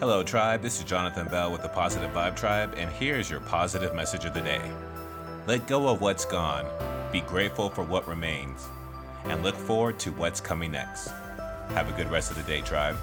Hello, Tribe. This is Jonathan Bell with the Positive Vibe Tribe, and here's your positive message of the day. Let go of what's gone, be grateful for what remains, and look forward to what's coming next. Have a good rest of the day, Tribe.